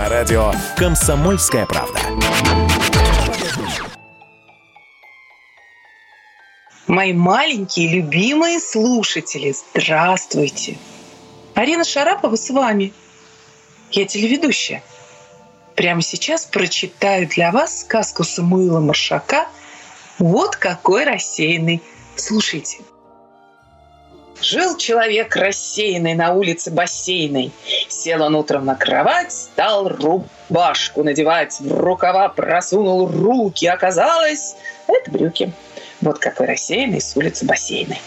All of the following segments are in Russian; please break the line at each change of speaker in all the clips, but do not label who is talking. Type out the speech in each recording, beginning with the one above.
радио «Комсомольская правда».
Мои маленькие любимые слушатели, здравствуйте! Арина Шарапова с вами. Я телеведущая. Прямо сейчас прочитаю для вас сказку Самуила Маршака «Вот какой рассеянный». Слушайте. Жил человек рассеянный на улице бассейной. Сел он утром на кровать, стал рубашку надевать, в рукава просунул руки. Оказалось, это брюки. Вот какой рассеянный с улицы бассейной.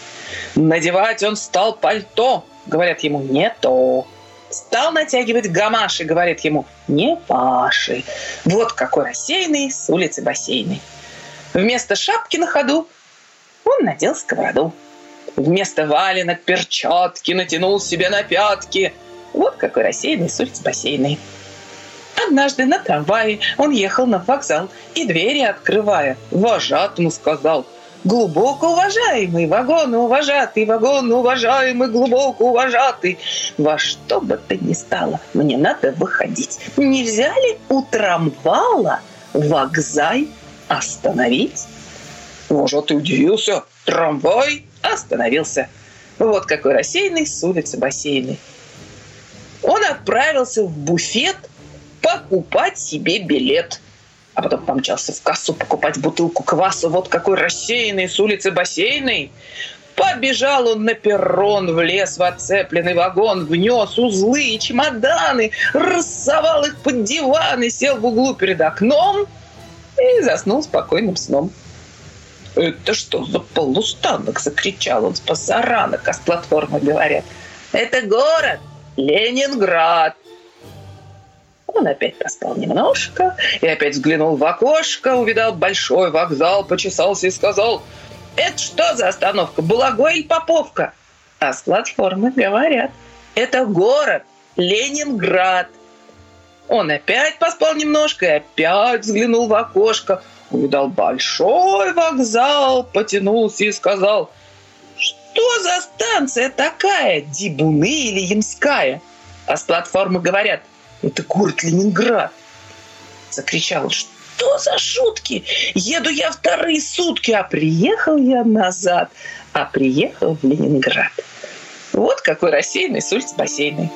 Надевать он стал пальто. Говорят ему, не то. Стал натягивать гамаши, говорит ему, не паши. Вот какой рассеянный с улицы бассейной. Вместо шапки на ходу он надел сковороду. Вместо валенок перчатки натянул себе на пятки. Вот какой рассеянный с бассейной. Однажды на трамвае он ехал на вокзал и двери открывая, вожатому сказал – глубоко уважаемый, вагон уважатый, вагон уважаемый, глубоко уважатый. Во что бы то ни стало, мне надо выходить. Нельзя ли у трамвала вокзай остановить? Вожатый удивился. Трамвай остановился. Вот какой рассеянный с улицы бассейной. Отправился в буфет покупать себе билет – а потом помчался в кассу покупать бутылку кваса. Вот какой рассеянный с улицы бассейной. Побежал он на перрон, влез в оцепленный вагон, внес узлы и чемоданы, рассовал их под диван и сел в углу перед окном и заснул спокойным сном. «Это что за полустанок?» – закричал он с пасаранок, а с платформы говорят. «Это город Ленинград!» Он опять поспал немножко и опять взглянул в окошко, увидал большой вокзал, почесался и сказал, «Это что за остановка, Булагой или Поповка?» А с платформы говорят, «Это город Ленинград». Он опять поспал немножко и опять взглянул в окошко, увидал большой вокзал, потянулся и сказал, «Что за станция такая, Дибуны или Ямская?» А с платформы говорят – это город Ленинград. Закричал, что за шутки? Еду я вторые сутки, а приехал я назад, а приехал в Ленинград. Вот какой рассеянный с улиц бассейной.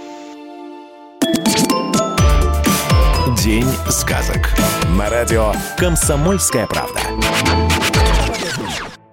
День сказок. На радио «Комсомольская правда».